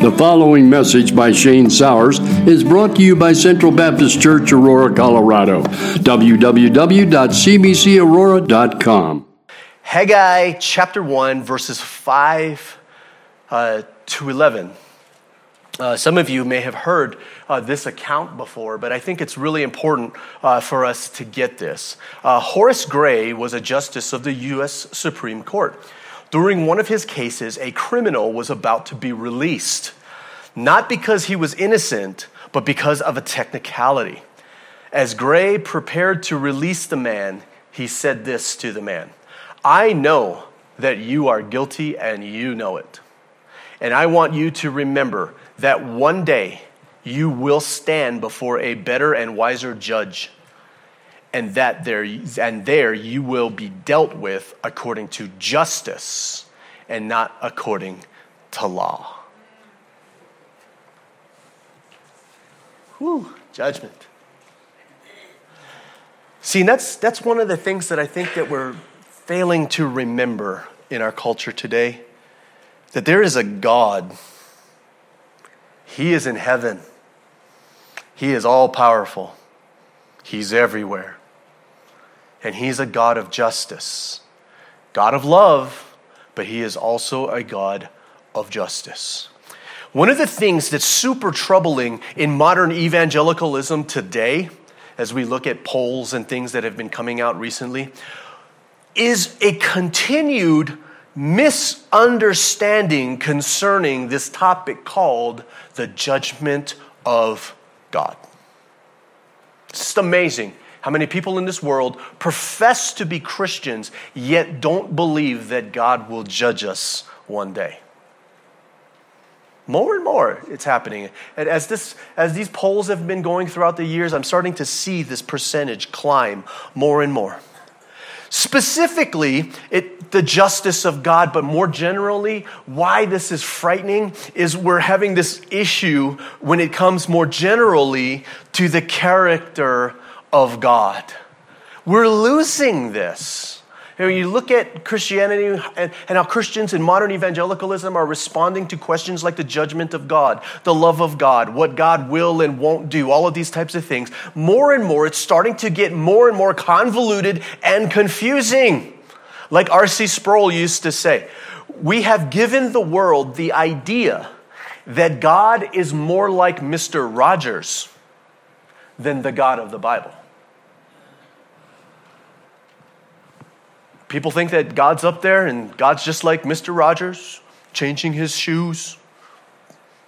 The following message by Shane Sowers is brought to you by Central Baptist Church, Aurora, Colorado. www.cbcaurora.com. Haggai chapter 1, verses 5 uh, to 11. Uh, some of you may have heard uh, this account before, but I think it's really important uh, for us to get this. Uh, Horace Gray was a justice of the U.S. Supreme Court. During one of his cases, a criminal was about to be released, not because he was innocent, but because of a technicality. As Gray prepared to release the man, he said this to the man I know that you are guilty and you know it. And I want you to remember that one day you will stand before a better and wiser judge and that there and there you will be dealt with according to justice and not according to law. Whew, judgment. See, that's, that's one of the things that I think that we're failing to remember in our culture today. That there is a God. He is in heaven. He is all powerful. He's everywhere and He's a God of justice, God of love, but He is also a God of justice. One of the things that's super troubling in modern evangelicalism today, as we look at polls and things that have been coming out recently, is a continued misunderstanding concerning this topic called the judgment of God. It's amazing how many people in this world profess to be Christians yet don't believe that God will judge us one day? More and more it's happening. And as, this, as these polls have been going throughout the years, I'm starting to see this percentage climb more and more. Specifically, it, the justice of God, but more generally, why this is frightening is we're having this issue when it comes more generally to the character of God. We're losing this. When you look at Christianity and, and, how Christians in modern evangelicalism are responding to questions like the judgment of God, the love of God, what God will and won't do, all of these types of things, more and more it's starting to get more and more convoluted and confusing. Like R.C. Sproul used to say, we have given the world the idea that God is more like Mr. Rogers than the God of the Bible. People think that God's up there and God's just like Mr. Rogers, changing his shoes,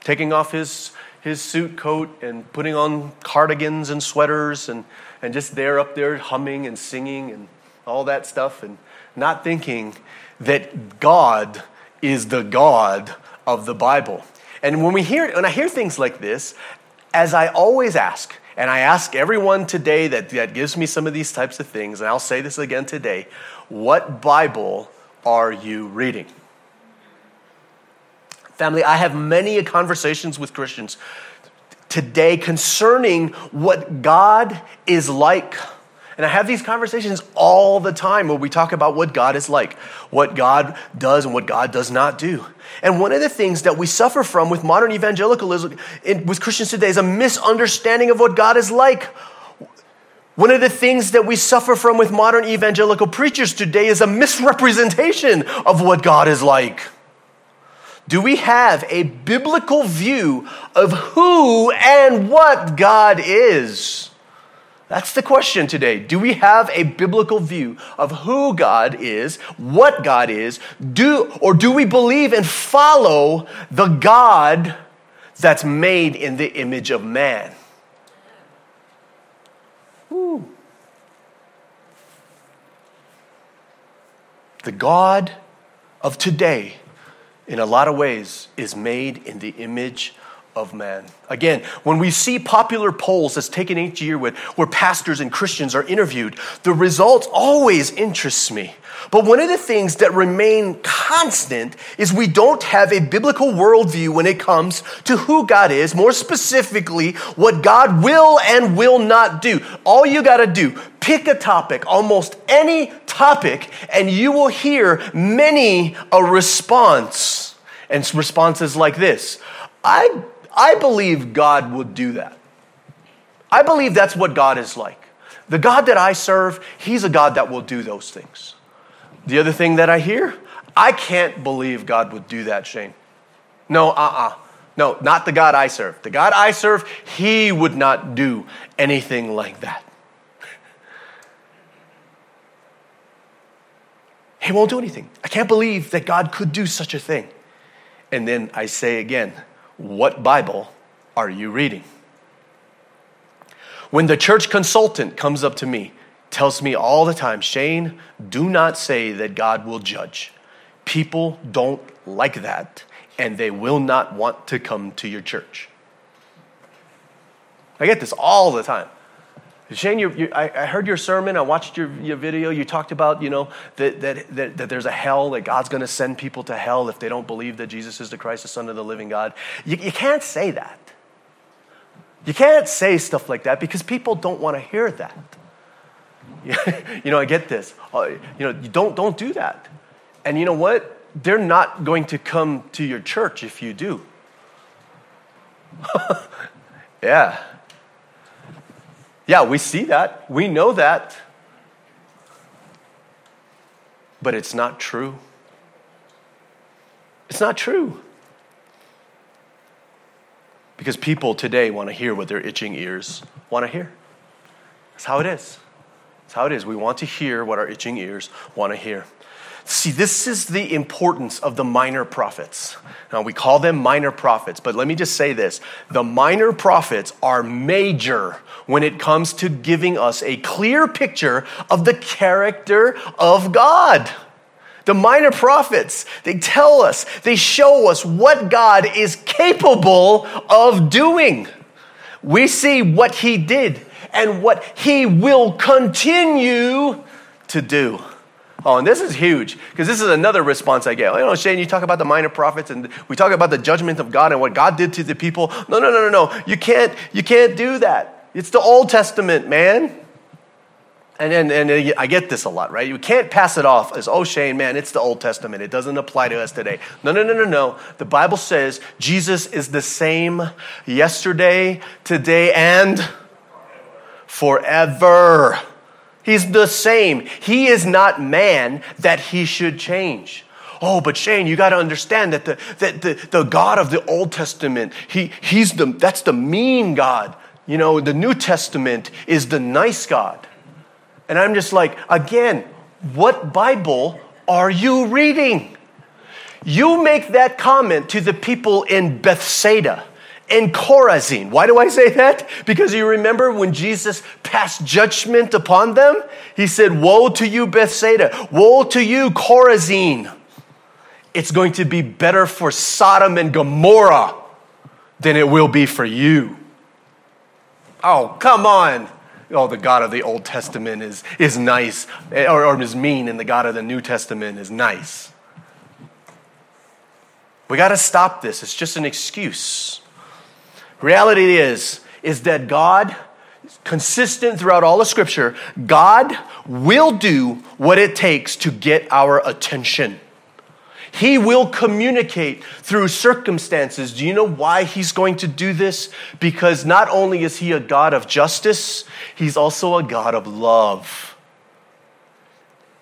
taking off his, his suit coat and putting on cardigans and sweaters and, and just there up there humming and singing and all that stuff and not thinking that God is the God of the Bible. And when we hear when I hear things like this, as I always ask, and I ask everyone today that, that gives me some of these types of things, and I'll say this again today what Bible are you reading? Family, I have many conversations with Christians today concerning what God is like. And I have these conversations all the time where we talk about what God is like, what God does and what God does not do. And one of the things that we suffer from with modern evangelicalism, with Christians today, is a misunderstanding of what God is like. One of the things that we suffer from with modern evangelical preachers today is a misrepresentation of what God is like. Do we have a biblical view of who and what God is? That's the question today. Do we have a biblical view of who God is, what God is, do or do we believe and follow the God that's made in the image of man? The God of today, in a lot of ways, is made in the image of man. Again, when we see popular polls that's taken each year with, where pastors and Christians are interviewed, the results always interests me. But one of the things that remain constant is we don't have a biblical worldview when it comes to who God is, more specifically, what God will and will not do. All you got to do, pick a topic, almost any topic, and you will hear many a response. And responses like this I, I believe God would do that. I believe that's what God is like. The God that I serve, He's a God that will do those things. The other thing that I hear, I can't believe God would do that, Shane. No, uh uh-uh. uh No, not the God I serve. The God I serve, He would not do anything like that. He won't do anything. I can't believe that God could do such a thing. And then I say again, what Bible are you reading? When the church consultant comes up to me, tells me all the time, Shane, do not say that God will judge. People don't like that, and they will not want to come to your church. I get this all the time. Shane, you, you, I, I, heard your sermon. I watched your, your video. You talked about, you know, that, that, that, that there's a hell, that God's going to send people to hell if they don't believe that Jesus is the Christ, the Son of the living God. You, you can't say that. You can't say stuff like that because people don't want to hear that. you know, I get this. Uh, you know, you don't, don't do that. And you know what? They're not going to come to your church if you do. yeah. Yeah, we see that. We know that. But it's not true. It's not true. Because people today want to hear what their itching ears want to hear. That's how it is. That's how it is. We want to hear what our itching ears want to hear. See, this is the importance of the minor prophets. Now, we call them minor prophets, but let me just say this the minor prophets are major when it comes to giving us a clear picture of the character of God. The minor prophets, they tell us, they show us what God is capable of doing. We see what he did and what he will continue to do. Oh, and this is huge because this is another response I get. You oh, know, Shane, you talk about the minor prophets and we talk about the judgment of God and what God did to the people. No, no, no, no, no. You can't, you can't do that. It's the Old Testament, man. And, and, and I get this a lot, right? You can't pass it off as, oh, Shane, man, it's the Old Testament. It doesn't apply to us today. No, no, no, no, no. The Bible says Jesus is the same yesterday, today, and forever. He's the same. He is not man that he should change. Oh, but Shane, you got to understand that the, that the, the God of the Old Testament, he, he's the, that's the mean God. You know, the New Testament is the nice God. And I'm just like, again, what Bible are you reading? You make that comment to the people in Bethsaida and Chorazin. Why do I say that? Because you remember when Jesus passed judgment upon them? He said, Woe to you, Bethsaida! Woe to you, Chorazin! It's going to be better for Sodom and Gomorrah than it will be for you. Oh, come on oh, the God of the Old Testament is, is nice eh, or, or is mean, and the God of the New Testament is nice. We got to stop this. It's just an excuse. Reality is, is that God, consistent throughout all of Scripture, God will do what it takes to get our attention. He will communicate through circumstances. Do you know why he's going to do this? Because not only is he a God of justice, he's also a God of love.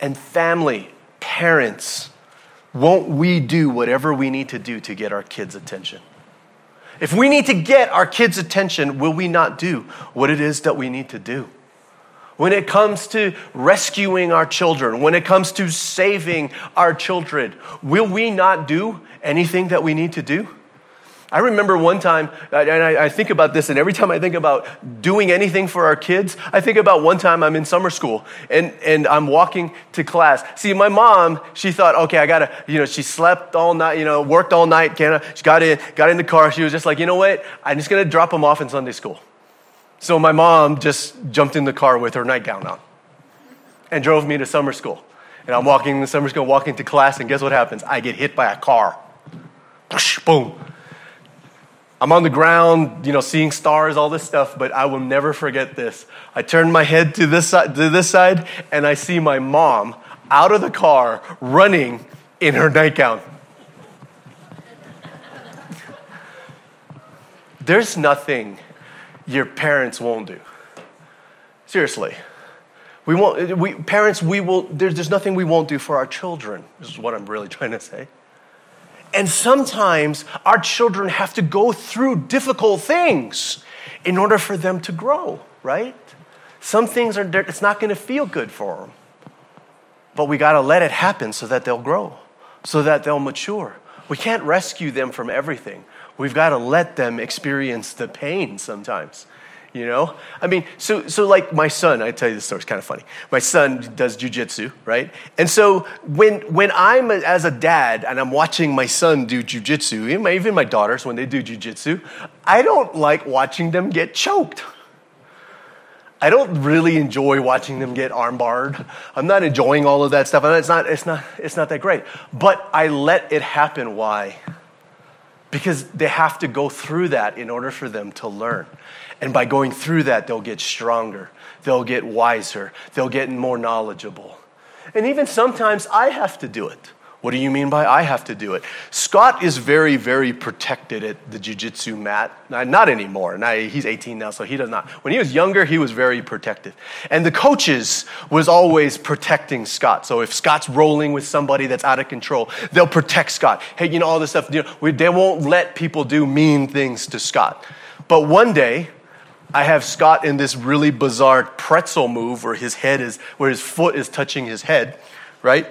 And family, parents, won't we do whatever we need to do to get our kids' attention? If we need to get our kids' attention, will we not do what it is that we need to do? when it comes to rescuing our children, when it comes to saving our children, will we not do anything that we need to do? I remember one time, and I think about this, and every time I think about doing anything for our kids, I think about one time I'm in summer school and, and I'm walking to class. See, my mom, she thought, okay, I gotta, you know, she slept all night, you know, worked all night, she got in, got in the car. She was just like, you know what? I'm just gonna drop them off in Sunday school. So my mom just jumped in the car with her nightgown on and drove me to summer school. And I'm walking to summer school, walking to class, and guess what happens? I get hit by a car. Boom. I'm on the ground, you know, seeing stars, all this stuff, but I will never forget this. I turn my head to this side, to this side and I see my mom out of the car running in her nightgown. there's nothing your parents won't do. Seriously. We won't, we, parents, we will, there's, there's nothing we won't do for our children, is what I'm really trying to say. And sometimes our children have to go through difficult things in order for them to grow, right? Some things are, it's not going to feel good for them. But we got to let it happen so that they'll grow, so that they'll mature. We can't rescue them from everything. We've got to let them experience the pain sometimes you know i mean so so like my son i tell you this story it's kind of funny my son does jujitsu right and so when when i'm a, as a dad and i'm watching my son do jujitsu even my, even my daughters when they do jujitsu i don't like watching them get choked I don't really enjoy watching them get armbarred. I'm not enjoying all of that stuff. It's not, it's not, it's not that great. But I let it happen. Why? Because they have to go through that in order for them to learn. And by going through that, they'll get stronger, they'll get wiser, they'll get more knowledgeable. And even sometimes I have to do it. What do you mean by I have to do it? Scott is very, very protected at the jiu-jitsu mat. Not anymore. Now, he's 18 now, so he does not. When he was younger, he was very protective. And the coaches was always protecting Scott. So if Scott's rolling with somebody that's out of control, they'll protect Scott. Hey, you know, all this stuff. You know, we, they won't let people do mean things to Scott. But one day, I have Scott in this really bizarre pretzel move where his head is, where his foot is touching his head, right?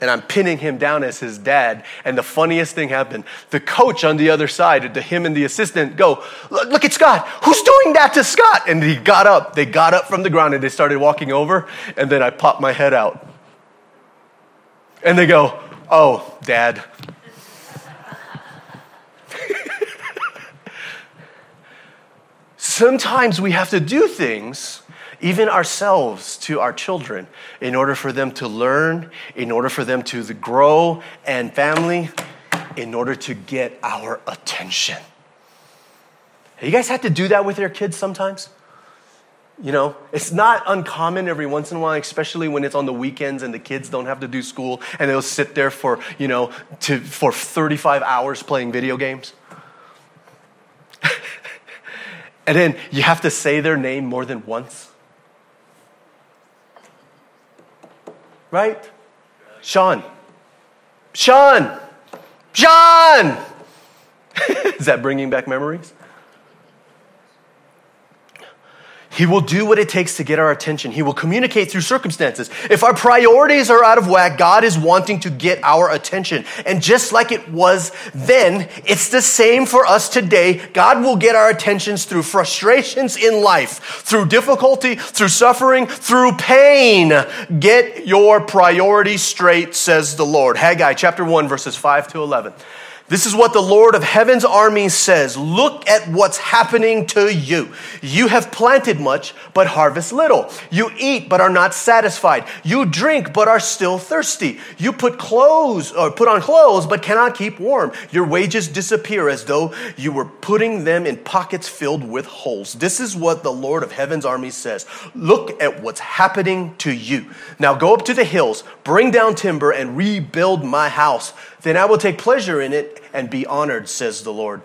And I'm pinning him down as his dad. And the funniest thing happened. The coach on the other side, to him and the assistant, go, look at Scott. Who's doing that to Scott? And he got up. They got up from the ground and they started walking over. And then I popped my head out. And they go, oh, dad. Sometimes we have to do things, even ourselves, to our children in order for them to learn, in order for them to grow, and family, in order to get our attention. You guys have to do that with your kids sometimes? You know, it's not uncommon every once in a while, especially when it's on the weekends and the kids don't have to do school and they'll sit there for, you know, to, for 35 hours playing video games. And then you have to say their name more than once. Right? Sean. Sean. Sean. Is that bringing back memories? He will do what it takes to get our attention. He will communicate through circumstances. If our priorities are out of whack, God is wanting to get our attention. And just like it was then, it's the same for us today. God will get our attentions through frustrations in life, through difficulty, through suffering, through pain. Get your priorities straight, says the Lord. Haggai chapter 1, verses 5 to 11. This is what the Lord of heaven's armies says. Look at what's happening to you. You have planted much, but harvest little. You eat, but are not satisfied. You drink, but are still thirsty. You put clothes, or put on clothes, but cannot keep warm. Your wages disappear as though you were putting them in pockets filled with holes. This is what the Lord of heaven's armies says. Look at what's happening to you. Now go up to the hills, bring down timber, and rebuild my house then I will take pleasure in it and be honored, says the Lord.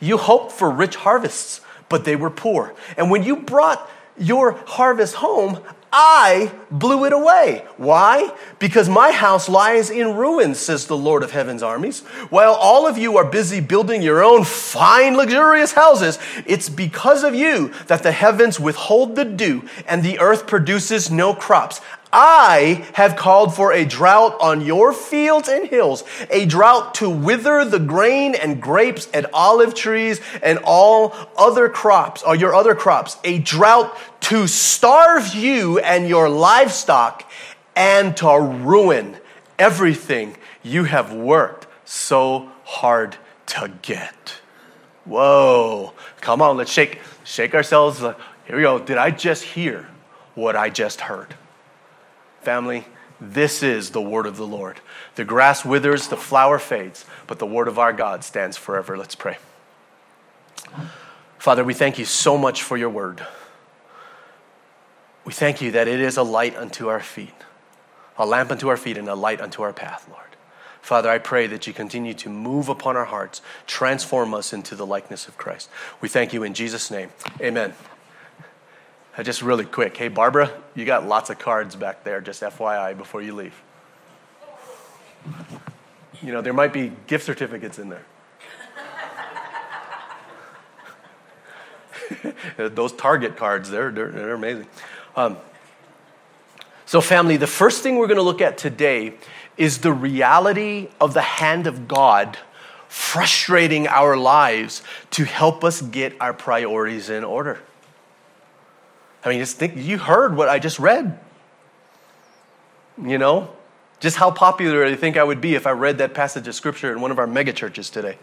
You hoped for rich harvests, but they were poor. And when you brought your harvest home, I blew it away. Why? Because my house lies in ruins, says the Lord of heaven's armies. While all of you are busy building your own fine, luxurious houses, it's because of you that the heavens withhold the dew and the earth produces no crops. I have called for a drought on your fields and hills, a drought to wither the grain and grapes and olive trees and all other crops, or your other crops, a drought to starve you and your livestock and to ruin everything you have worked so hard to get. Whoa. Come on, let's shake, shake ourselves. Here we go. Did I just hear what I just heard? Family, this is the word of the Lord. The grass withers, the flower fades, but the word of our God stands forever. Let's pray. Father, we thank you so much for your word. We thank you that it is a light unto our feet, a lamp unto our feet, and a light unto our path, Lord. Father, I pray that you continue to move upon our hearts, transform us into the likeness of Christ. We thank you in Jesus' name. Amen. Uh, just really quick. Hey, Barbara, you got lots of cards back there, just FYI, before you leave. You know, there might be gift certificates in there. Those Target cards, they're, they're, they're amazing. Um, so, family, the first thing we're going to look at today is the reality of the hand of God frustrating our lives to help us get our priorities in order. I mean, just think, you heard what I just read. You know, just how popular I think I would be if I read that passage of scripture in one of our megachurches today.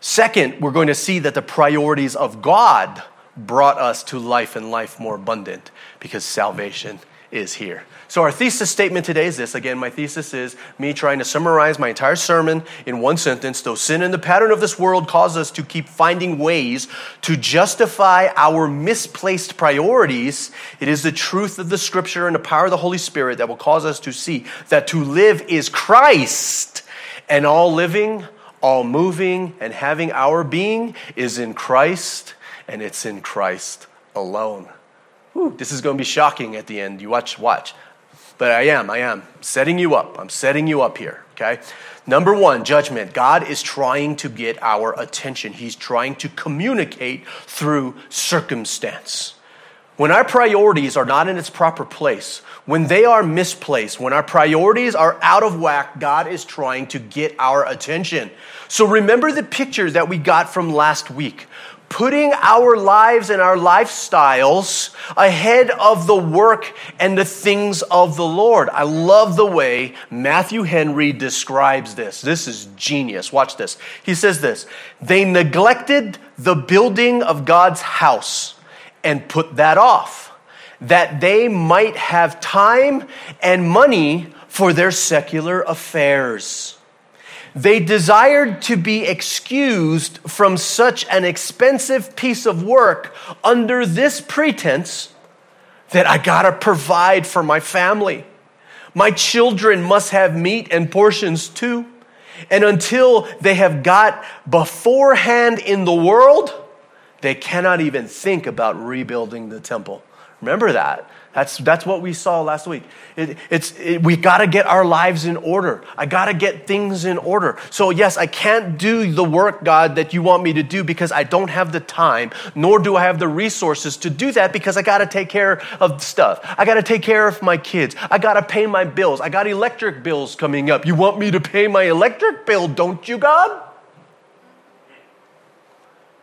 Second, we're going to see that the priorities of God brought us to life and life more abundant because salvation is here. So, our thesis statement today is this. Again, my thesis is me trying to summarize my entire sermon in one sentence. Though sin and the pattern of this world cause us to keep finding ways to justify our misplaced priorities, it is the truth of the scripture and the power of the Holy Spirit that will cause us to see that to live is Christ, and all living, all moving, and having our being is in Christ and it's in Christ alone. Whew, this is going to be shocking at the end. You watch, watch. But I am, I am setting you up. I'm setting you up here, okay? Number one, judgment. God is trying to get our attention, He's trying to communicate through circumstance. When our priorities are not in its proper place, when they are misplaced, when our priorities are out of whack, God is trying to get our attention. So remember the picture that we got from last week putting our lives and our lifestyles ahead of the work and the things of the Lord. I love the way Matthew Henry describes this. This is genius. Watch this. He says this They neglected the building of God's house and put that off, that they might have time and money for their secular affairs. They desired to be excused from such an expensive piece of work under this pretense that I gotta provide for my family. My children must have meat and portions too. And until they have got beforehand in the world, they cannot even think about rebuilding the temple. Remember that. That's, that's what we saw last week. It, it's, it, we got to get our lives in order. I got to get things in order. So, yes, I can't do the work, God, that you want me to do because I don't have the time, nor do I have the resources to do that because I got to take care of stuff. I got to take care of my kids. I got to pay my bills. I got electric bills coming up. You want me to pay my electric bill, don't you, God?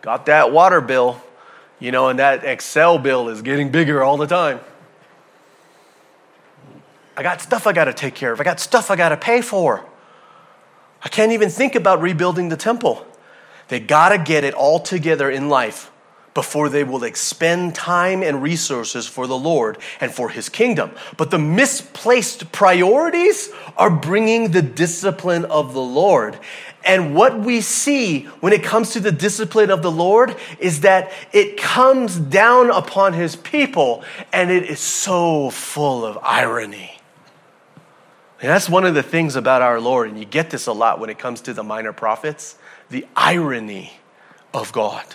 Got that water bill, you know, and that Xcel bill is getting bigger all the time. I got stuff I got to take care of. I got stuff I got to pay for. I can't even think about rebuilding the temple. They got to get it all together in life before they will expend time and resources for the Lord and for His kingdom. But the misplaced priorities are bringing the discipline of the Lord. And what we see when it comes to the discipline of the Lord is that it comes down upon His people and it is so full of irony. And that's one of the things about our Lord, and you get this a lot when it comes to the minor prophets the irony of God.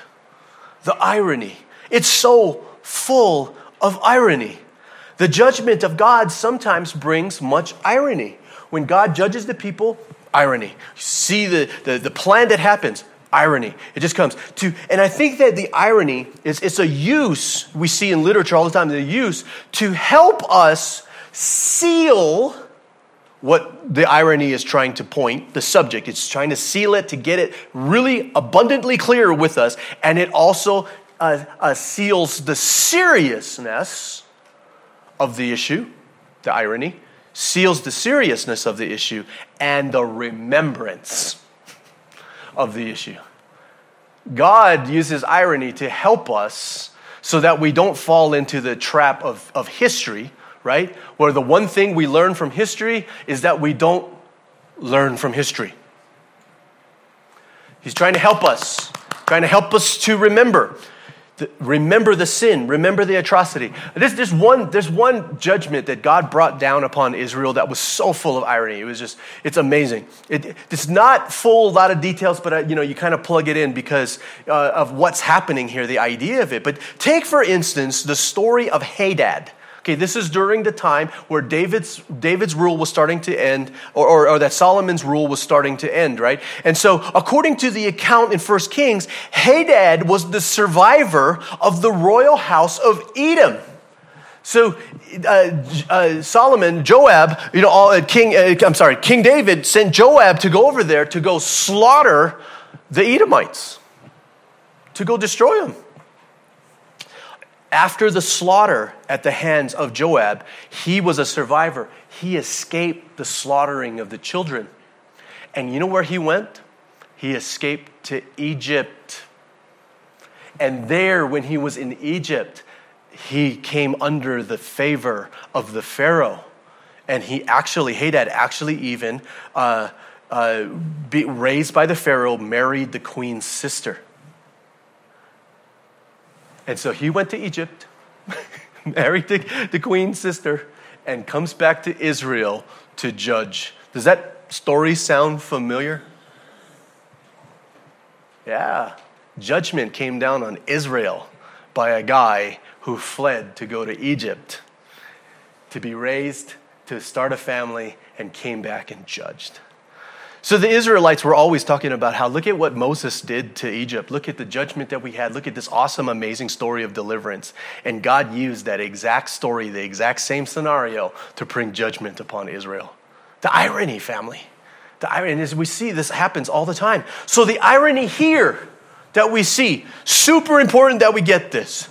The irony. It's so full of irony. The judgment of God sometimes brings much irony. When God judges the people, irony. You see the, the, the plan that happens, irony. It just comes to, and I think that the irony is it's a use we see in literature all the time, the use to help us seal what the irony is trying to point, the subject. It's trying to seal it to get it really abundantly clear with us. And it also uh, uh, seals the seriousness of the issue, the irony, seals the seriousness of the issue and the remembrance of the issue. God uses irony to help us so that we don't fall into the trap of, of history right? Where the one thing we learn from history is that we don't learn from history. He's trying to help us, trying to help us to remember. The, remember the sin, remember the atrocity. There's, there's, one, there's one judgment that God brought down upon Israel that was so full of irony. It was just, it's amazing. It, it's not full, a lot of details, but uh, you know, you kind of plug it in because uh, of what's happening here, the idea of it. But take, for instance, the story of Hadad. Okay, this is during the time where David's, David's rule was starting to end, or, or, or, that Solomon's rule was starting to end, right? And so, according to the account in First Kings, Hadad was the survivor of the royal house of Edom. So, uh, uh, Solomon, Joab, you know, all, uh, King, uh, I'm sorry, King David sent Joab to go over there to go slaughter the Edomites, to go destroy them after the slaughter at the hands of Joab, he was a survivor. He escaped the slaughtering of the children. And you know where he went? He escaped to Egypt. And there, when he was in Egypt, he came under the favor of the Pharaoh. And he actually, Hadad actually even, uh, uh, be, raised by the Pharaoh, married the queen's sister. And so he went to Egypt, married the, the queen's sister, and comes back to Israel to judge. Does that story sound familiar? Yeah. Judgment came down on Israel by a guy who fled to go to Egypt to be raised, to start a family, and came back and judged. So the Israelites were always talking about how look at what Moses did to Egypt. Look at the judgment that we had. Look at this awesome, amazing story of deliverance. And God used that exact story, the exact same scenario, to bring judgment upon Israel. The irony, family. The irony is we see this happens all the time. So the irony here that we see, super important that we get this.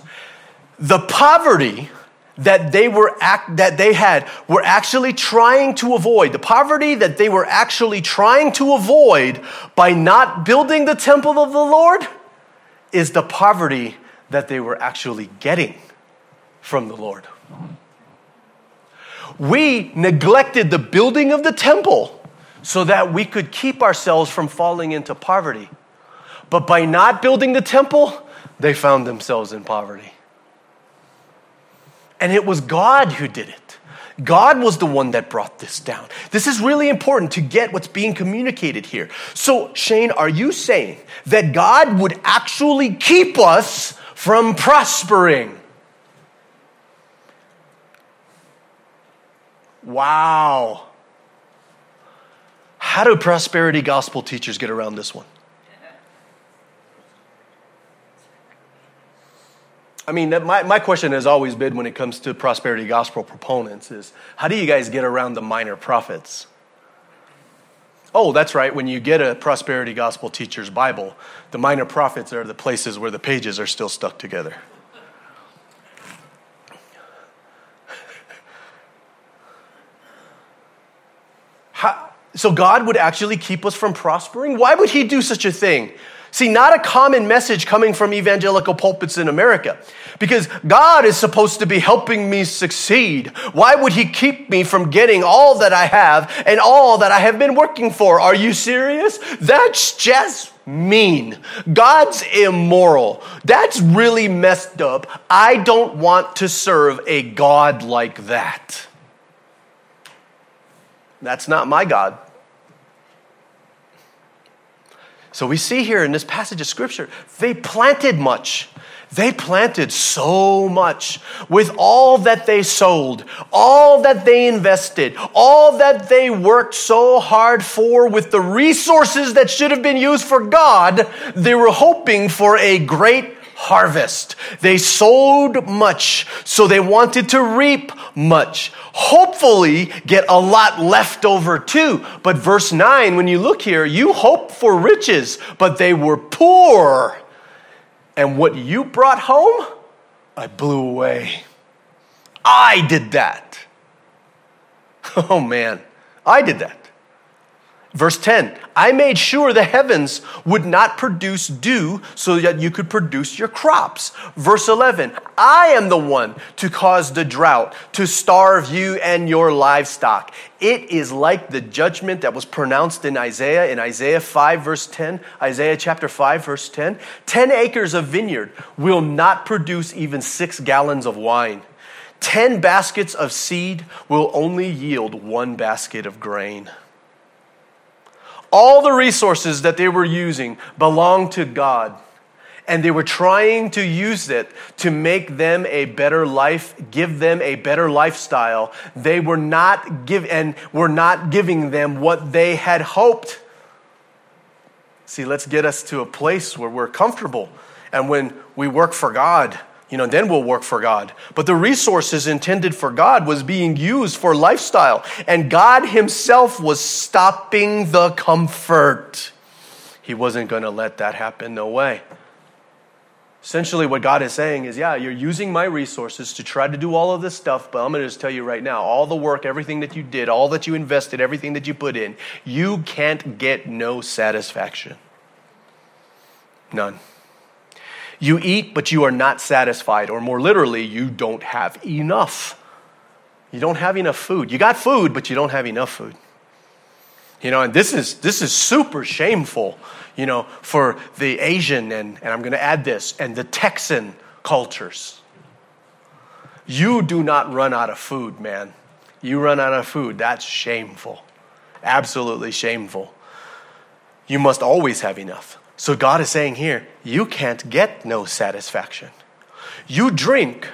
The poverty that they were act, that they had were actually trying to avoid the poverty that they were actually trying to avoid by not building the temple of the Lord is the poverty that they were actually getting from the Lord. We neglected the building of the temple so that we could keep ourselves from falling into poverty. But by not building the temple, they found themselves in poverty. And it was God who did it. God was the one that brought this down. This is really important to get what's being communicated here. So, Shane, are you saying that God would actually keep us from prospering? Wow. How do prosperity gospel teachers get around this one? I mean, my, my question has always been when it comes to prosperity gospel proponents is how do you guys get around the minor prophets? Oh, that's right. When you get a prosperity gospel teacher's Bible, the minor prophets are the places where the pages are still stuck together. How, so, God would actually keep us from prospering? Why would He do such a thing? See, not a common message coming from evangelical pulpits in America. Because God is supposed to be helping me succeed. Why would He keep me from getting all that I have and all that I have been working for? Are you serious? That's just mean. God's immoral. That's really messed up. I don't want to serve a God like that. That's not my God. So we see here in this passage of scripture, they planted much. They planted so much with all that they sold, all that they invested, all that they worked so hard for with the resources that should have been used for God. They were hoping for a great harvest. They sowed much, so they wanted to reap much. Hopefully, get a lot left over too. But verse 9, when you look here, you hope for riches, but they were poor. And what you brought home, I blew away. I did that. Oh man, I did that. Verse 10 I made sure the heavens would not produce dew so that you could produce your crops. Verse 11 I am the one to cause the drought, to starve you and your livestock. It is like the judgment that was pronounced in Isaiah, in Isaiah 5, verse 10, Isaiah chapter 5, verse 10. 10 acres of vineyard will not produce even six gallons of wine. 10 baskets of seed will only yield one basket of grain. All the resources that they were using belonged to God. And they were trying to use it to make them a better life, give them a better lifestyle. They were not give and were not giving them what they had hoped. See, let's get us to a place where we're comfortable. And when we work for God, you know, then we'll work for God. But the resources intended for God was being used for lifestyle, and God Himself was stopping the comfort. He wasn't going to let that happen, no way. Essentially, what God is saying is, yeah, you're using my resources to try to do all of this stuff, but I'm going to just tell you right now all the work, everything that you did, all that you invested, everything that you put in, you can't get no satisfaction. None. You eat, but you are not satisfied, or more literally, you don't have enough. You don't have enough food. You got food, but you don't have enough food. You know, and this is this is super shameful, you know, for the Asian and, and I'm gonna add this, and the Texan cultures. You do not run out of food, man. You run out of food. That's shameful. Absolutely shameful. You must always have enough. So God is saying here, you can't get no satisfaction. You drink,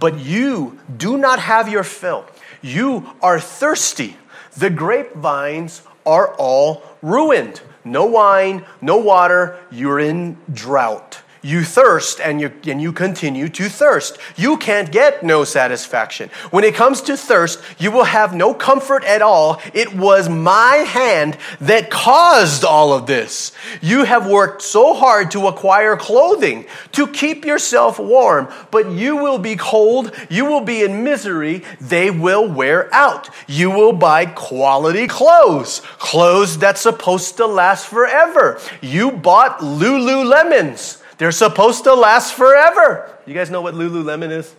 but you do not have your fill. You are thirsty. The grapevines are all ruined. No wine, no water, you're in drought. You thirst and you, and you continue to thirst. You can't get no satisfaction. When it comes to thirst, you will have no comfort at all. It was my hand that caused all of this. You have worked so hard to acquire clothing, to keep yourself warm, but you will be cold. You will be in misery. They will wear out. You will buy quality clothes, clothes that's supposed to last forever. You bought Lululemons they're supposed to last forever. You guys know what Lululemon is?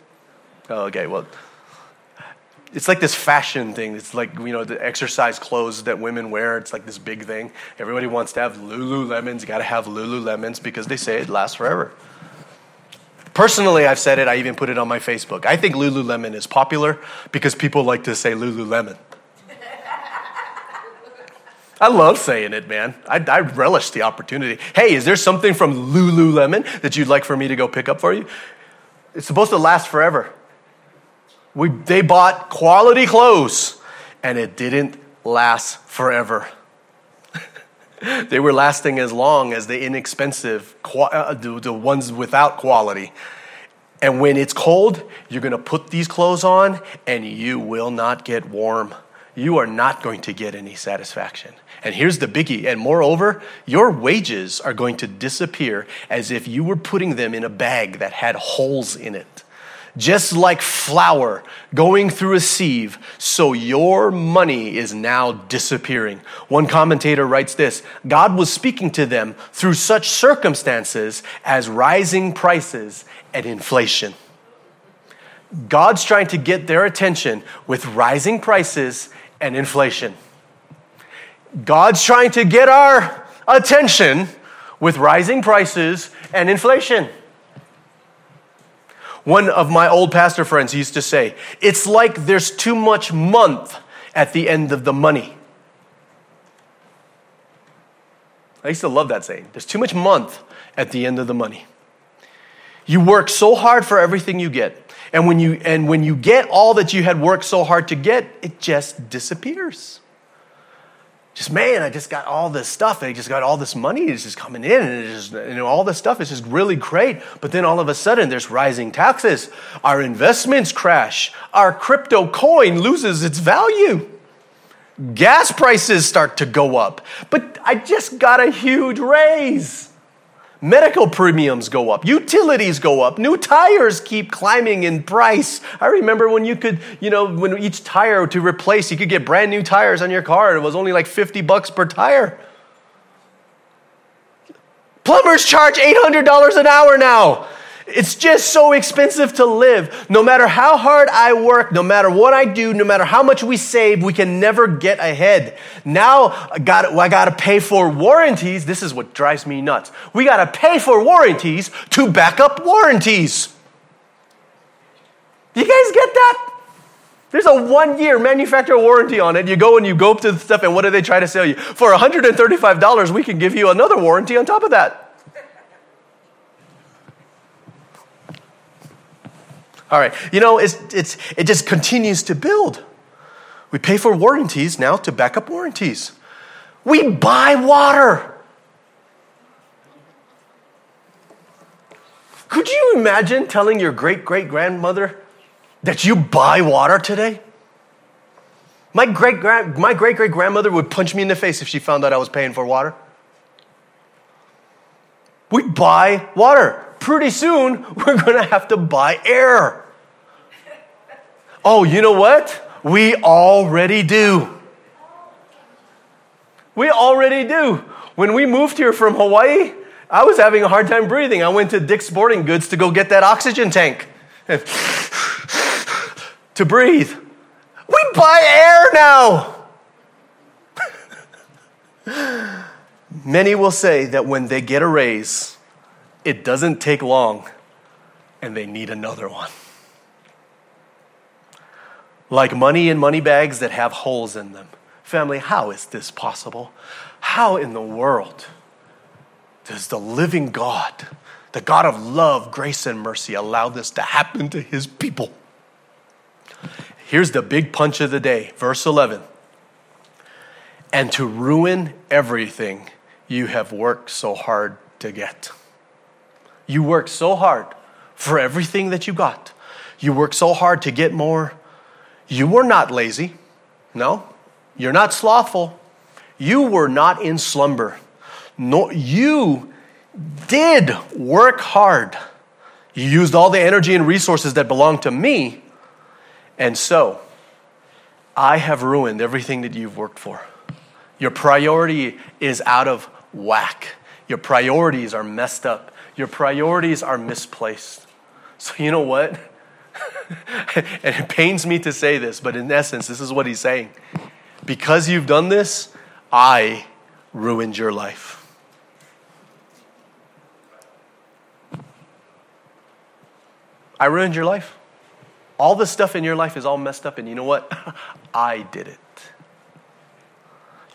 Oh, okay, well, it's like this fashion thing. It's like, you know, the exercise clothes that women wear. It's like this big thing. Everybody wants to have Lululemons. You got to have Lululemons because they say it lasts forever. Personally, I've said it. I even put it on my Facebook. I think Lululemon is popular because people like to say Lululemon. I love saying it, man. I, I, relish the opportunity. Hey, is there something from Lululemon that you'd like for me to go pick up for you? It's supposed to last forever. We, they bought quality clothes, and it didn't last forever. they were lasting as long as the inexpensive, uh, the, the ones without quality. And when it's cold, you're going to put these clothes on, and you will not get warm. You are not going to get any satisfaction. And here's the biggie. And moreover, your wages are going to disappear as if you were putting them in a bag that had holes in it. Just like flour going through a sieve, so your money is now disappearing. One commentator writes this God was speaking to them through such circumstances as rising prices and inflation. God's trying to get their attention with rising prices and inflation. God's trying to get our attention with rising prices and inflation. One of my old pastor friends used to say, It's like there's too much month at the end of the money. I used to love that saying. There's too much month at the end of the money. You work so hard for everything you get. And when you, and when you get all that you had worked so hard to get, it just disappears just man, I just got all this stuff. I just got all this money is just coming in, and it's just you know all this stuff is just really great. But then all of a sudden, there's rising taxes. Our investments crash. Our crypto coin loses its value. Gas prices start to go up. But I just got a huge raise. Medical premiums go up, utilities go up, new tires keep climbing in price. I remember when you could, you know, when each tire to replace, you could get brand new tires on your car. It was only like 50 bucks per tire. Plumbers charge $800 an hour now. It's just so expensive to live. No matter how hard I work, no matter what I do, no matter how much we save, we can never get ahead. Now I got I got to pay for warranties. This is what drives me nuts. We got to pay for warranties to back up warranties. You guys get that? There's a one year manufacturer warranty on it. You go and you go up to the stuff, and what do they try to sell you? For $135, we can give you another warranty on top of that. All right, you know, it's, it's, it just continues to build. We pay for warranties now to back up warranties. We buy water. Could you imagine telling your great great grandmother that you buy water today? My great my great great grandmother would punch me in the face if she found out I was paying for water. We buy water pretty soon we're going to have to buy air. Oh, you know what? We already do. We already do. When we moved here from Hawaii, I was having a hard time breathing. I went to Dick's Sporting Goods to go get that oxygen tank to breathe. We buy air now. Many will say that when they get a raise, it doesn't take long and they need another one. Like money in money bags that have holes in them. Family, how is this possible? How in the world does the living God, the God of love, grace, and mercy, allow this to happen to his people? Here's the big punch of the day, verse 11. And to ruin everything you have worked so hard to get. You worked so hard for everything that you got. You worked so hard to get more. You were not lazy. No, you're not slothful. You were not in slumber. No, you did work hard. You used all the energy and resources that belonged to me. And so, I have ruined everything that you've worked for. Your priority is out of whack. Your priorities are messed up. Your priorities are misplaced. So, you know what? and it pains me to say this, but in essence, this is what he's saying. Because you've done this, I ruined your life. I ruined your life. All the stuff in your life is all messed up, and you know what? I did it.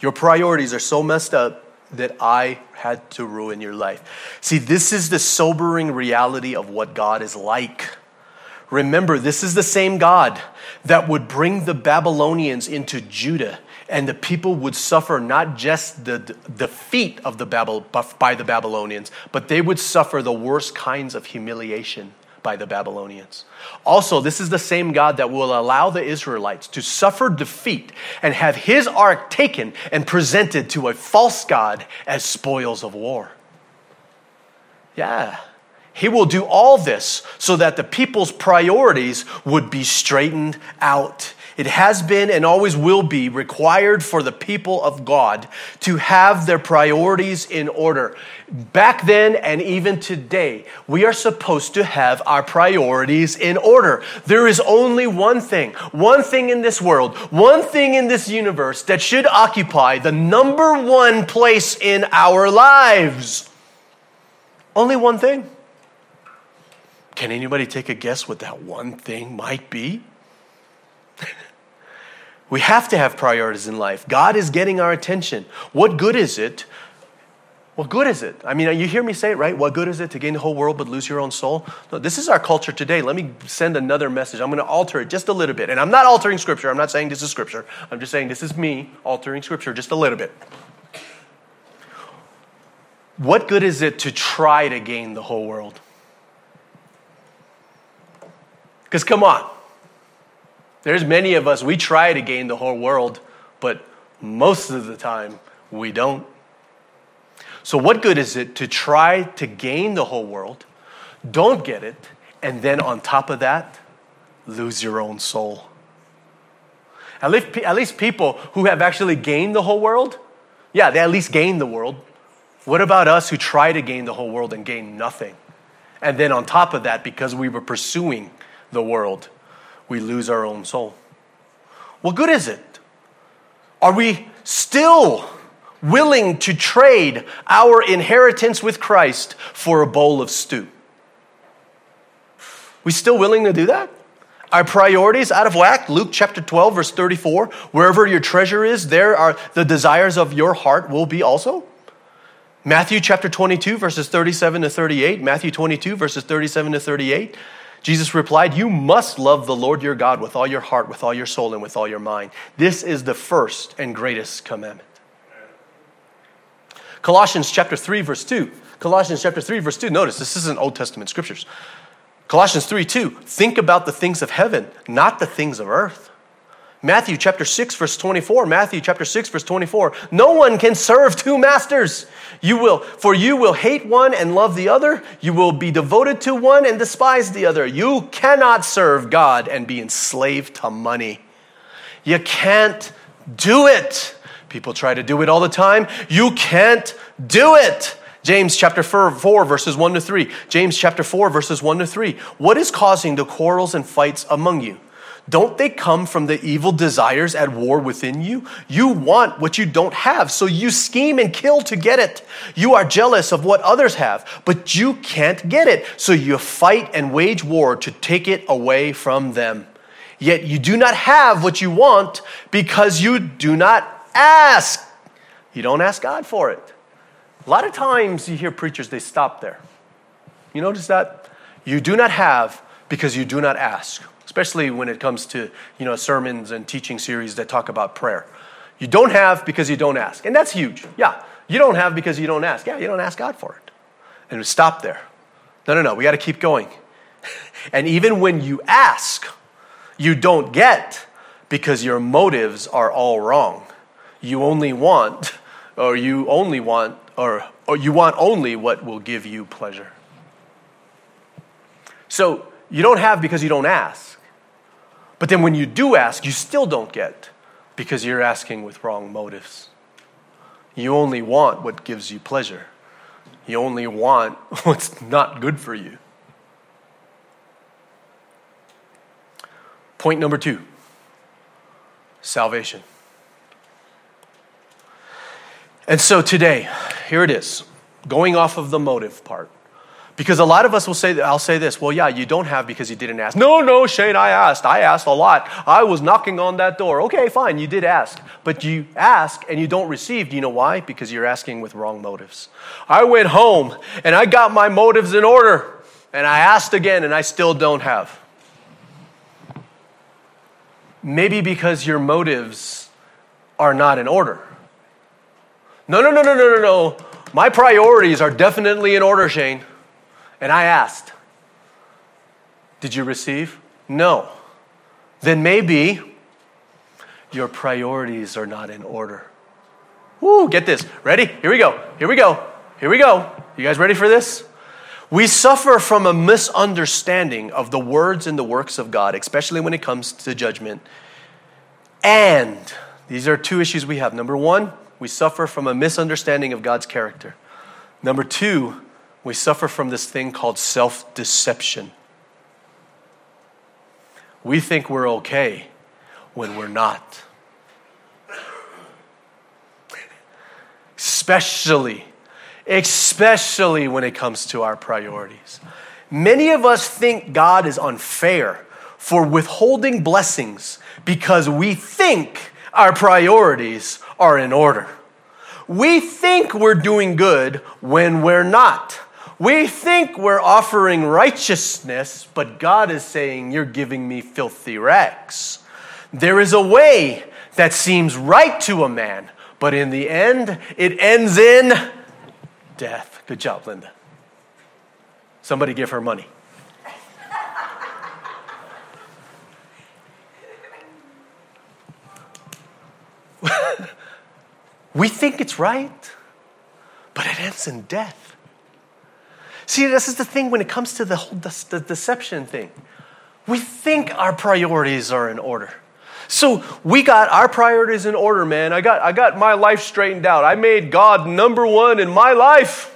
Your priorities are so messed up that I had to ruin your life. See, this is the sobering reality of what God is like. Remember, this is the same God that would bring the Babylonians into Judah, and the people would suffer not just the defeat of the Babel, by the Babylonians, but they would suffer the worst kinds of humiliation by the Babylonians. Also, this is the same God that will allow the Israelites to suffer defeat and have his ark taken and presented to a false God as spoils of war. Yeah. He will do all this so that the people's priorities would be straightened out it has been and always will be required for the people of God to have their priorities in order. Back then and even today, we are supposed to have our priorities in order. There is only one thing, one thing in this world, one thing in this universe that should occupy the number one place in our lives. Only one thing. Can anybody take a guess what that one thing might be? We have to have priorities in life. God is getting our attention. What good is it? What good is it? I mean, you hear me say it, right? What good is it to gain the whole world but lose your own soul? No, this is our culture today. Let me send another message. I'm going to alter it just a little bit. And I'm not altering scripture. I'm not saying this is scripture. I'm just saying this is me altering scripture just a little bit. What good is it to try to gain the whole world? Because come on, there's many of us, we try to gain the whole world, but most of the time we don't. So, what good is it to try to gain the whole world, don't get it, and then on top of that, lose your own soul? At least, at least people who have actually gained the whole world, yeah, they at least gained the world. What about us who try to gain the whole world and gain nothing? And then on top of that, because we were pursuing the world, we lose our own soul. What good is it? Are we still willing to trade our inheritance with Christ for a bowl of stew? We still willing to do that? Our priorities out of whack? Luke chapter 12, verse 34. Wherever your treasure is, there are the desires of your heart will be also. Matthew chapter 22, verses 37 to 38. Matthew 22, verses 37 to 38. Jesus replied, You must love the Lord your God with all your heart, with all your soul, and with all your mind. This is the first and greatest commandment. Colossians chapter 3, verse 2. Colossians chapter 3, verse 2. Notice, this isn't Old Testament scriptures. Colossians 3 2, think about the things of heaven, not the things of earth. Matthew chapter 6, verse 24. Matthew chapter 6, verse 24. No one can serve two masters. You will, for you will hate one and love the other. You will be devoted to one and despise the other. You cannot serve God and be enslaved to money. You can't do it. People try to do it all the time. You can't do it. James chapter 4, 4, verses 1 to 3. James chapter 4, verses 1 to 3. What is causing the quarrels and fights among you? Don't they come from the evil desires at war within you? You want what you don't have, so you scheme and kill to get it. You are jealous of what others have, but you can't get it, so you fight and wage war to take it away from them. Yet you do not have what you want because you do not ask. You don't ask God for it. A lot of times you hear preachers, they stop there. You notice that? You do not have because you do not ask, especially when it comes to you know, sermons and teaching series that talk about prayer. You don't have because you don't ask. And that's huge. Yeah. You don't have because you don't ask. Yeah, you don't ask God for it. And we stop there. No, no, no. We got to keep going. and even when you ask, you don't get because your motives are all wrong. You only want, or you only want or, or you want only what will give you pleasure. So you don't have because you don't ask. But then when you do ask, you still don't get because you're asking with wrong motives. You only want what gives you pleasure. You only want what's not good for you. Point number two salvation. And so today, here it is, going off of the motive part. Because a lot of us will say, I'll say this, well, yeah, you don't have because you didn't ask. No, no, Shane, I asked. I asked a lot. I was knocking on that door. Okay, fine, you did ask. But you ask and you don't receive. Do you know why? Because you're asking with wrong motives. I went home and I got my motives in order. And I asked again and I still don't have. Maybe because your motives are not in order. No, no, no, no, no, no, no. My priorities are definitely in order, Shane. And I asked, Did you receive? No. Then maybe your priorities are not in order. Woo, get this. Ready? Here we go. Here we go. Here we go. You guys ready for this? We suffer from a misunderstanding of the words and the works of God, especially when it comes to judgment. And these are two issues we have. Number one, we suffer from a misunderstanding of God's character. Number two, we suffer from this thing called self deception. We think we're okay when we're not. Especially, especially when it comes to our priorities. Many of us think God is unfair for withholding blessings because we think our priorities are in order. We think we're doing good when we're not. We think we're offering righteousness, but God is saying, You're giving me filthy rags. There is a way that seems right to a man, but in the end, it ends in death. Good job, Linda. Somebody give her money. we think it's right, but it ends in death. See, this is the thing when it comes to the whole the deception thing. We think our priorities are in order. So we got our priorities in order, man. I got, I got my life straightened out. I made God number one in my life.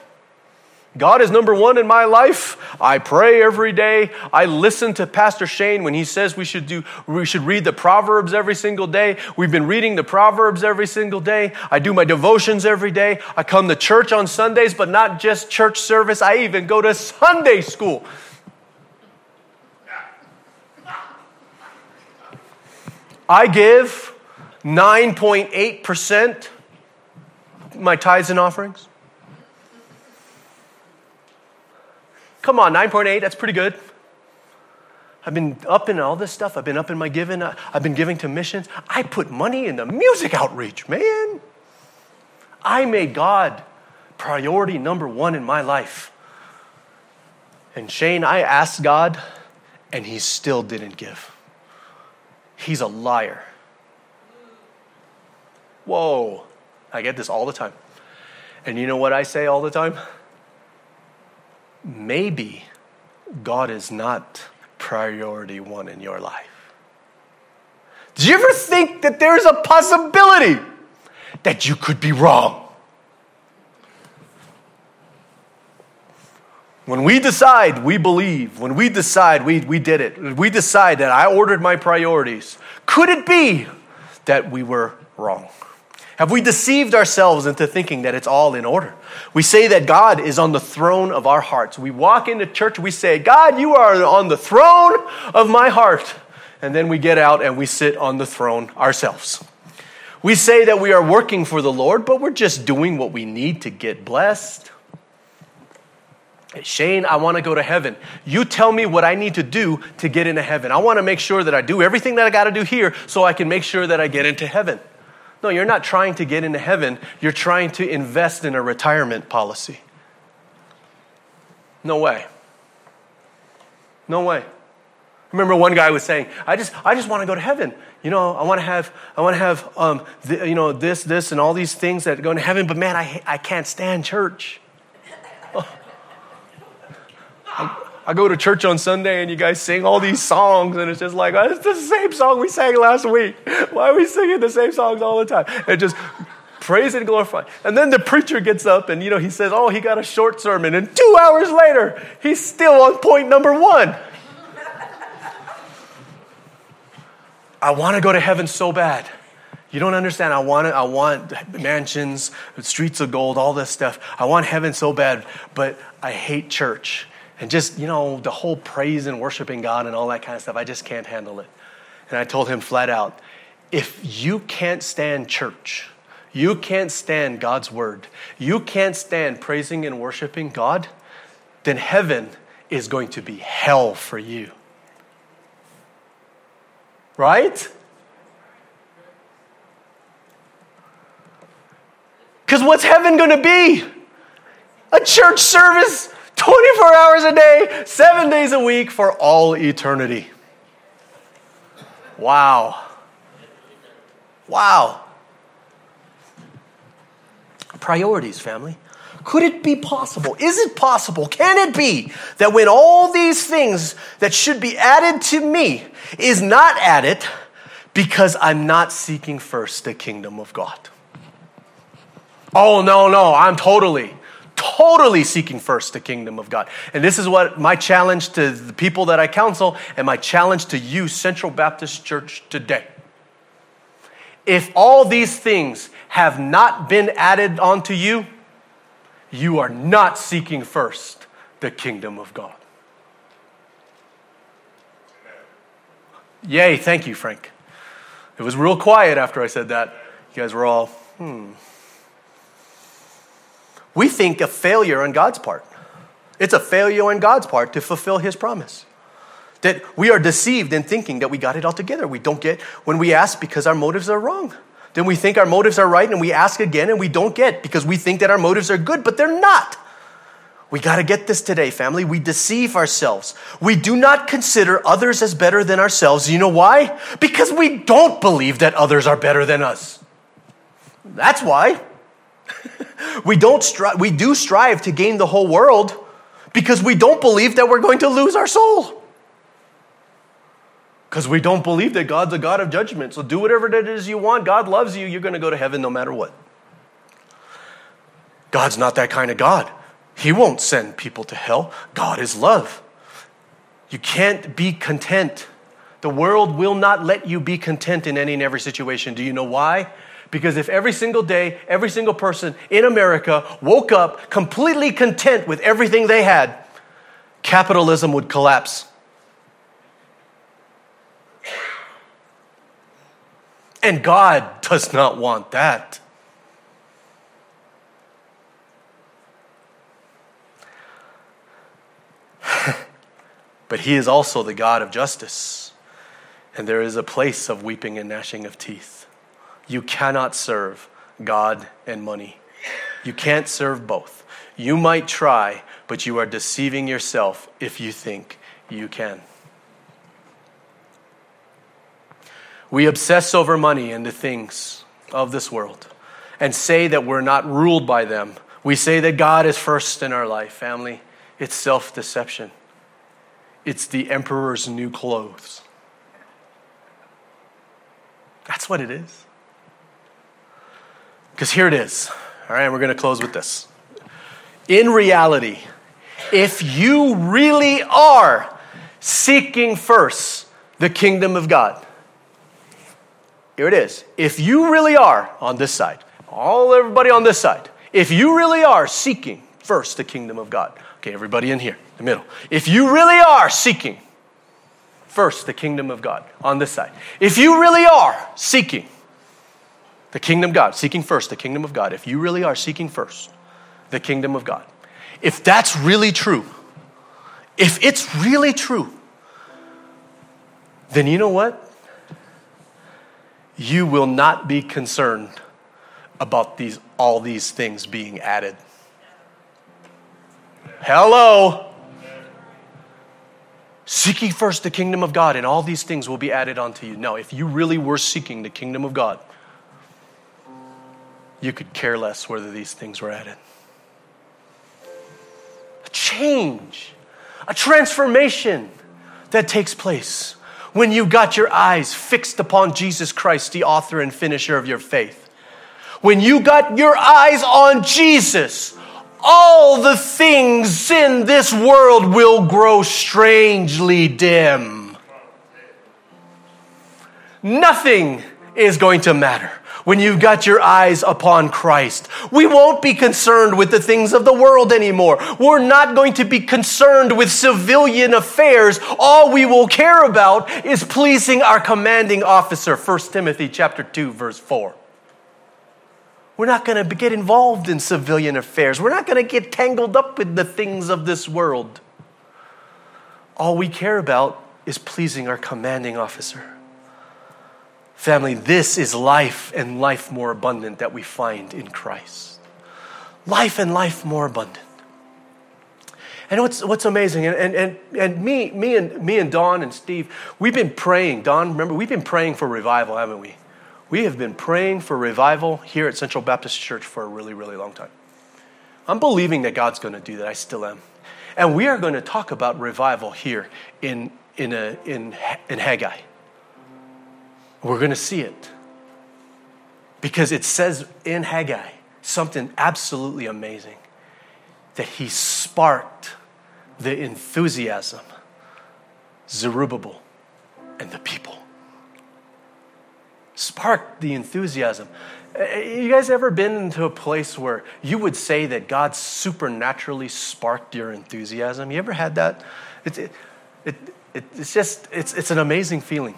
God is number one in my life. I pray every day. I listen to Pastor Shane when he says we should do we should read the Proverbs every single day. We've been reading the Proverbs every single day. I do my devotions every day. I come to church on Sundays, but not just church service. I even go to Sunday school. I give 9.8% my tithes and offerings. Come on, 9.8, that's pretty good. I've been up in all this stuff. I've been up in my giving. Uh, I've been giving to missions. I put money in the music outreach, man. I made God priority number one in my life. And Shane, I asked God, and He still didn't give. He's a liar. Whoa. I get this all the time. And you know what I say all the time? Maybe God is not priority one in your life. Do you ever think that there's a possibility that you could be wrong? When we decide we believe, when we decide we, we did it, we decide that I ordered my priorities, could it be that we were wrong? Have we deceived ourselves into thinking that it's all in order? We say that God is on the throne of our hearts. We walk into church, we say, God, you are on the throne of my heart. And then we get out and we sit on the throne ourselves. We say that we are working for the Lord, but we're just doing what we need to get blessed. Shane, I want to go to heaven. You tell me what I need to do to get into heaven. I want to make sure that I do everything that I got to do here so I can make sure that I get into heaven. No, you're not trying to get into heaven. You're trying to invest in a retirement policy. No way. No way. Remember one guy was saying, "I just, I just want to go to heaven. You know, I want to have, I want to have, um, you know, this, this, and all these things that go to heaven. But man, I, I can't stand church. I go to church on Sunday and you guys sing all these songs, and it's just like, oh, it's the same song we sang last week. Why are we singing the same songs all the time? And just praise and glorify. And then the preacher gets up and, you know, he says, oh, he got a short sermon. And two hours later, he's still on point number one. I want to go to heaven so bad. You don't understand. I want it. I want mansions, streets of gold, all this stuff. I want heaven so bad, but I hate church and just, you know, the whole praise and worshiping God and all that kind of stuff, I just can't handle it. And I told him flat out if you can't stand church, you can't stand God's word, you can't stand praising and worshiping God, then heaven is going to be hell for you. Right? Because what's heaven going to be? A church service 24 hours a day, seven days a week for all eternity. Wow. Wow. Priorities, family. Could it be possible? Is it possible? Can it be that when all these things that should be added to me is not added because I'm not seeking first the kingdom of God? Oh, no, no, I'm totally totally seeking first the kingdom of God. And this is what my challenge to the people that I counsel and my challenge to you, Central Baptist Church, today. If all these things have not been added onto you, you are not seeking first the kingdom of God. Yay, thank you, Frank. It was real quiet after I said that. You guys were all, hmm we think a failure on God's part. It's a failure on God's part to fulfill his promise. That we are deceived in thinking that we got it all together. We don't get when we ask because our motives are wrong. Then we think our motives are right and we ask again and we don't get because we think that our motives are good, but they're not. We got to get this today, family. We deceive ourselves. We do not consider others as better than ourselves. You know why? Because we don't believe that others are better than us. That's why. We, don't stri- we do strive to gain the whole world because we don't believe that we're going to lose our soul. Because we don't believe that God's a God of judgment. So do whatever it is you want. God loves you. You're going to go to heaven no matter what. God's not that kind of God. He won't send people to hell. God is love. You can't be content. The world will not let you be content in any and every situation. Do you know why? Because if every single day, every single person in America woke up completely content with everything they had, capitalism would collapse. And God does not want that. but He is also the God of justice. And there is a place of weeping and gnashing of teeth. You cannot serve God and money. You can't serve both. You might try, but you are deceiving yourself if you think you can. We obsess over money and the things of this world and say that we're not ruled by them. We say that God is first in our life, family. It's self deception, it's the emperor's new clothes. That's what it is. Because here it is. All right, we're going to close with this. In reality, if you really are seeking first the kingdom of God, here it is. If you really are on this side, all everybody on this side, if you really are seeking first the kingdom of God, okay, everybody in here, the middle, if you really are seeking first the kingdom of God on this side. If you really are seeking the kingdom of God, seeking first the kingdom of God, if you really are seeking first the kingdom of God, if that's really true, if it's really true, then you know what? You will not be concerned about these all these things being added. Hello. Seeking first the kingdom of God, and all these things will be added onto you. No, if you really were seeking the kingdom of God, you could care less whether these things were added. A change, a transformation that takes place when you got your eyes fixed upon Jesus Christ, the author and finisher of your faith. When you got your eyes on Jesus, all the things in this world will grow strangely dim. Nothing is going to matter when you've got your eyes upon Christ. We won't be concerned with the things of the world anymore. We're not going to be concerned with civilian affairs. All we will care about is pleasing our commanding officer. 1 Timothy chapter 2 verse 4. We're not going to get involved in civilian affairs. We're not going to get tangled up with the things of this world. All we care about is pleasing our commanding officer. Family, this is life and life more abundant that we find in Christ. Life and life more abundant. And what's, what's amazing, and, and, and, and me, me, and, me and Don and Steve, we've been praying. Don, remember, we've been praying for revival, haven't we? We have been praying for revival here at Central Baptist Church for a really, really long time. I'm believing that God's going to do that. I still am. And we are going to talk about revival here in, in, a, in, in Haggai. We're going to see it. Because it says in Haggai something absolutely amazing that he sparked the enthusiasm, Zerubbabel, and the people sparked the enthusiasm. Uh, you guys ever been into a place where you would say that God supernaturally sparked your enthusiasm? You ever had that? It, it, it, it's just, it's, it's an amazing feeling.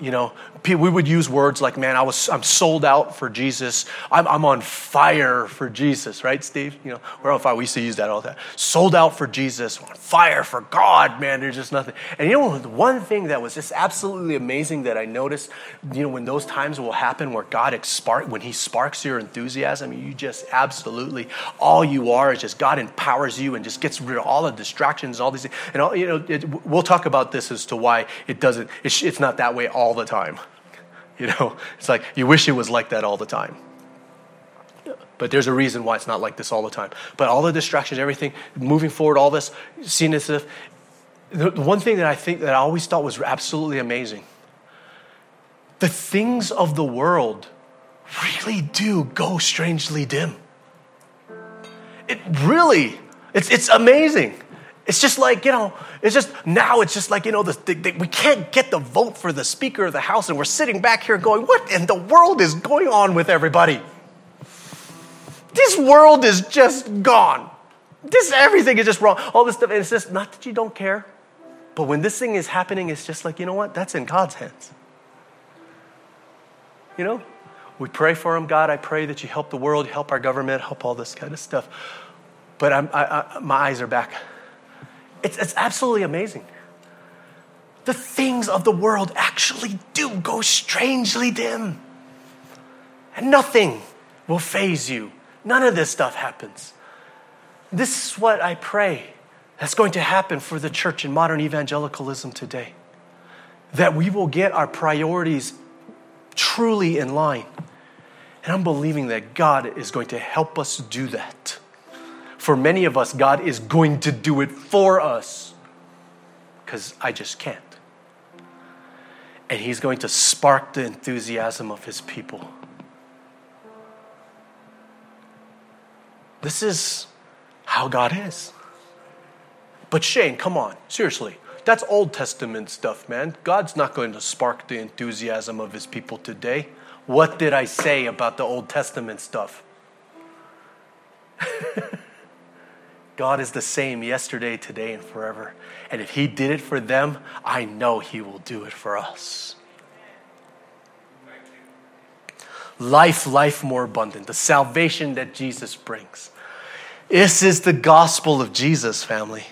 You know, we would use words like, man, I was, I'm sold out for Jesus. I'm, I'm on fire for Jesus, right, Steve? You know, we're on fire. We used to use that all the time. Sold out for Jesus, on fire for God, man. There's just nothing. And you know, one thing that was just absolutely amazing that I noticed, you know, when those times will happen where God spark, when He sparks your enthusiasm, you just absolutely, all you are is just God empowers you and just gets rid of all the distractions, all these things. And, all, you know, it, we'll talk about this as to why it doesn't, it's not that way all the time. You know, it's like you wish it was like that all the time. But there's a reason why it's not like this all the time. But all the distractions, everything, moving forward, all this, seeing this. The one thing that I think that I always thought was absolutely amazing the things of the world really do go strangely dim. It really, it's, it's amazing. It's just like, you know, it's just now it's just like, you know, the, the, the, we can't get the vote for the Speaker of the House, and we're sitting back here going, what in the world is going on with everybody? This world is just gone. This everything is just wrong. All this stuff, and it's just not that you don't care, but when this thing is happening, it's just like, you know what? That's in God's hands. You know? We pray for him. God, I pray that you help the world, help our government, help all this kind of stuff. But I, my eyes are back. It's, it's absolutely amazing. The things of the world actually do go strangely dim. And nothing will faze you. None of this stuff happens. This is what I pray that's going to happen for the church in modern evangelicalism today. That we will get our priorities truly in line. And I'm believing that God is going to help us do that. For many of us, God is going to do it for us because I just can't. And He's going to spark the enthusiasm of His people. This is how God is. But Shane, come on, seriously. That's Old Testament stuff, man. God's not going to spark the enthusiasm of his people today. What did I say about the Old Testament stuff? God is the same yesterday, today, and forever. And if he did it for them, I know he will do it for us. Life, life more abundant, the salvation that Jesus brings. This is the gospel of Jesus, family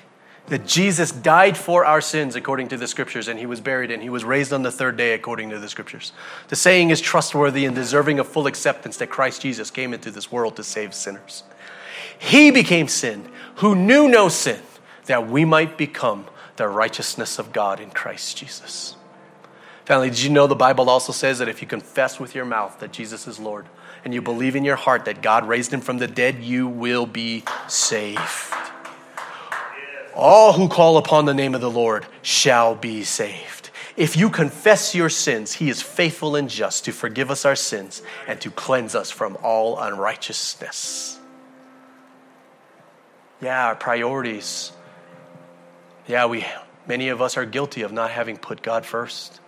that Jesus died for our sins according to the scriptures, and he was buried, and he was raised on the third day according to the scriptures. The saying is trustworthy and deserving of full acceptance that Christ Jesus came into this world to save sinners. He became sin, who knew no sin, that we might become the righteousness of God in Christ Jesus. Family, did you know the Bible also says that if you confess with your mouth that Jesus is Lord and you believe in your heart that God raised him from the dead, you will be saved? All who call upon the name of the Lord shall be saved. If you confess your sins, he is faithful and just to forgive us our sins and to cleanse us from all unrighteousness. Yeah, our priorities. Yeah, we many of us are guilty of not having put God first.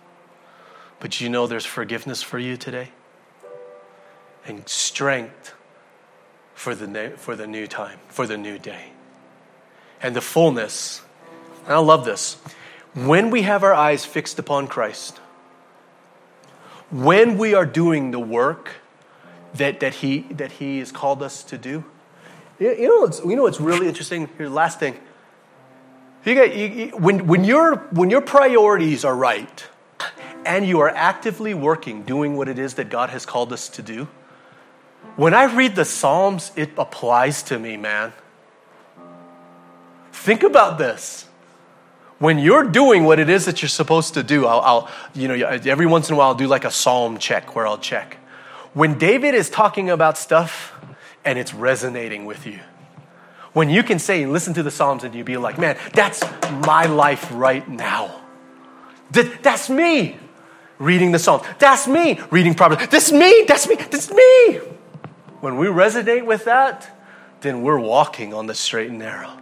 But you know there's forgiveness for you today and strength for the, for the new time, for the new day and the fullness. And I love this. When we have our eyes fixed upon Christ, when we are doing the work that, that, he, that he has called us to do, you know, what's, you know what's really interesting? Here's the last thing. You get, you, you, when, when, your, when your priorities are right and you are actively working, doing what it is that God has called us to do, when I read the Psalms, it applies to me, man. Think about this. When you're doing what it is that you're supposed to do, I'll, I'll, you know, every once in a while I'll do like a psalm check where I'll check. When David is talking about stuff and it's resonating with you, when you can say, listen to the Psalms and you be like, man, that's my life right now. That, that's me reading the Psalms. That's me reading Proverbs. That's me. That's me. That's me. When we resonate with that, then we're walking on the straight and narrow.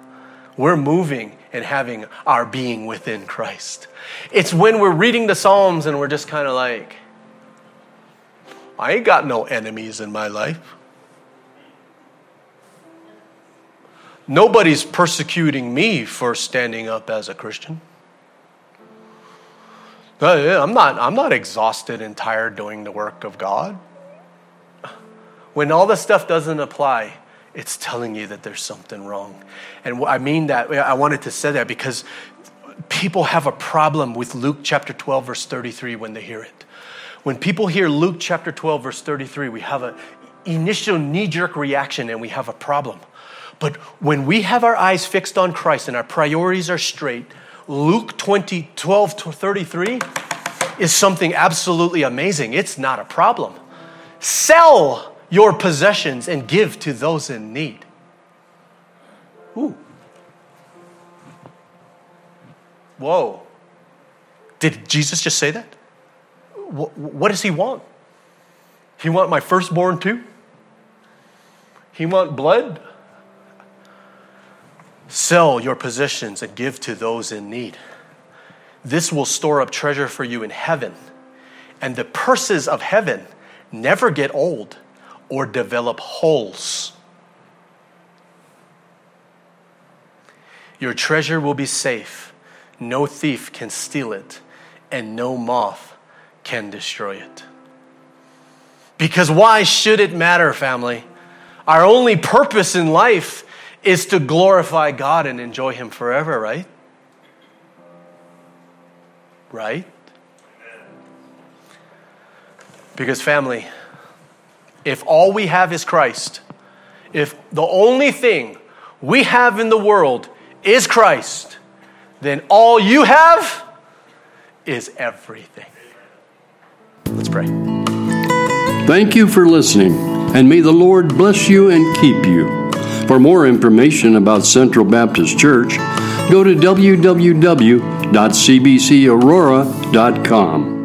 We're moving and having our being within Christ. It's when we're reading the Psalms and we're just kind of like, I ain't got no enemies in my life. Nobody's persecuting me for standing up as a Christian. Uh, I'm not, I'm not exhausted and tired doing the work of God. When all this stuff doesn't apply, it's telling you that there's something wrong. And I mean that, I wanted to say that because people have a problem with Luke chapter 12, verse 33 when they hear it. When people hear Luke chapter 12, verse 33, we have an initial knee jerk reaction and we have a problem. But when we have our eyes fixed on Christ and our priorities are straight, Luke 20, 12 to 33 is something absolutely amazing. It's not a problem. Sell your possessions and give to those in need. Ooh. Whoa. Did Jesus just say that? What does he want? He want my firstborn too? He want blood? Sell your possessions and give to those in need. This will store up treasure for you in heaven. And the purses of heaven never get old or develop holes. Your treasure will be safe. No thief can steal it, and no moth can destroy it. Because why should it matter, family? Our only purpose in life is to glorify God and enjoy Him forever, right? Right? Because, family, if all we have is Christ, if the only thing we have in the world is Christ, then all you have is everything. Let's pray. Thank you for listening, and may the Lord bless you and keep you. For more information about Central Baptist Church, go to www.cbcaurora.com.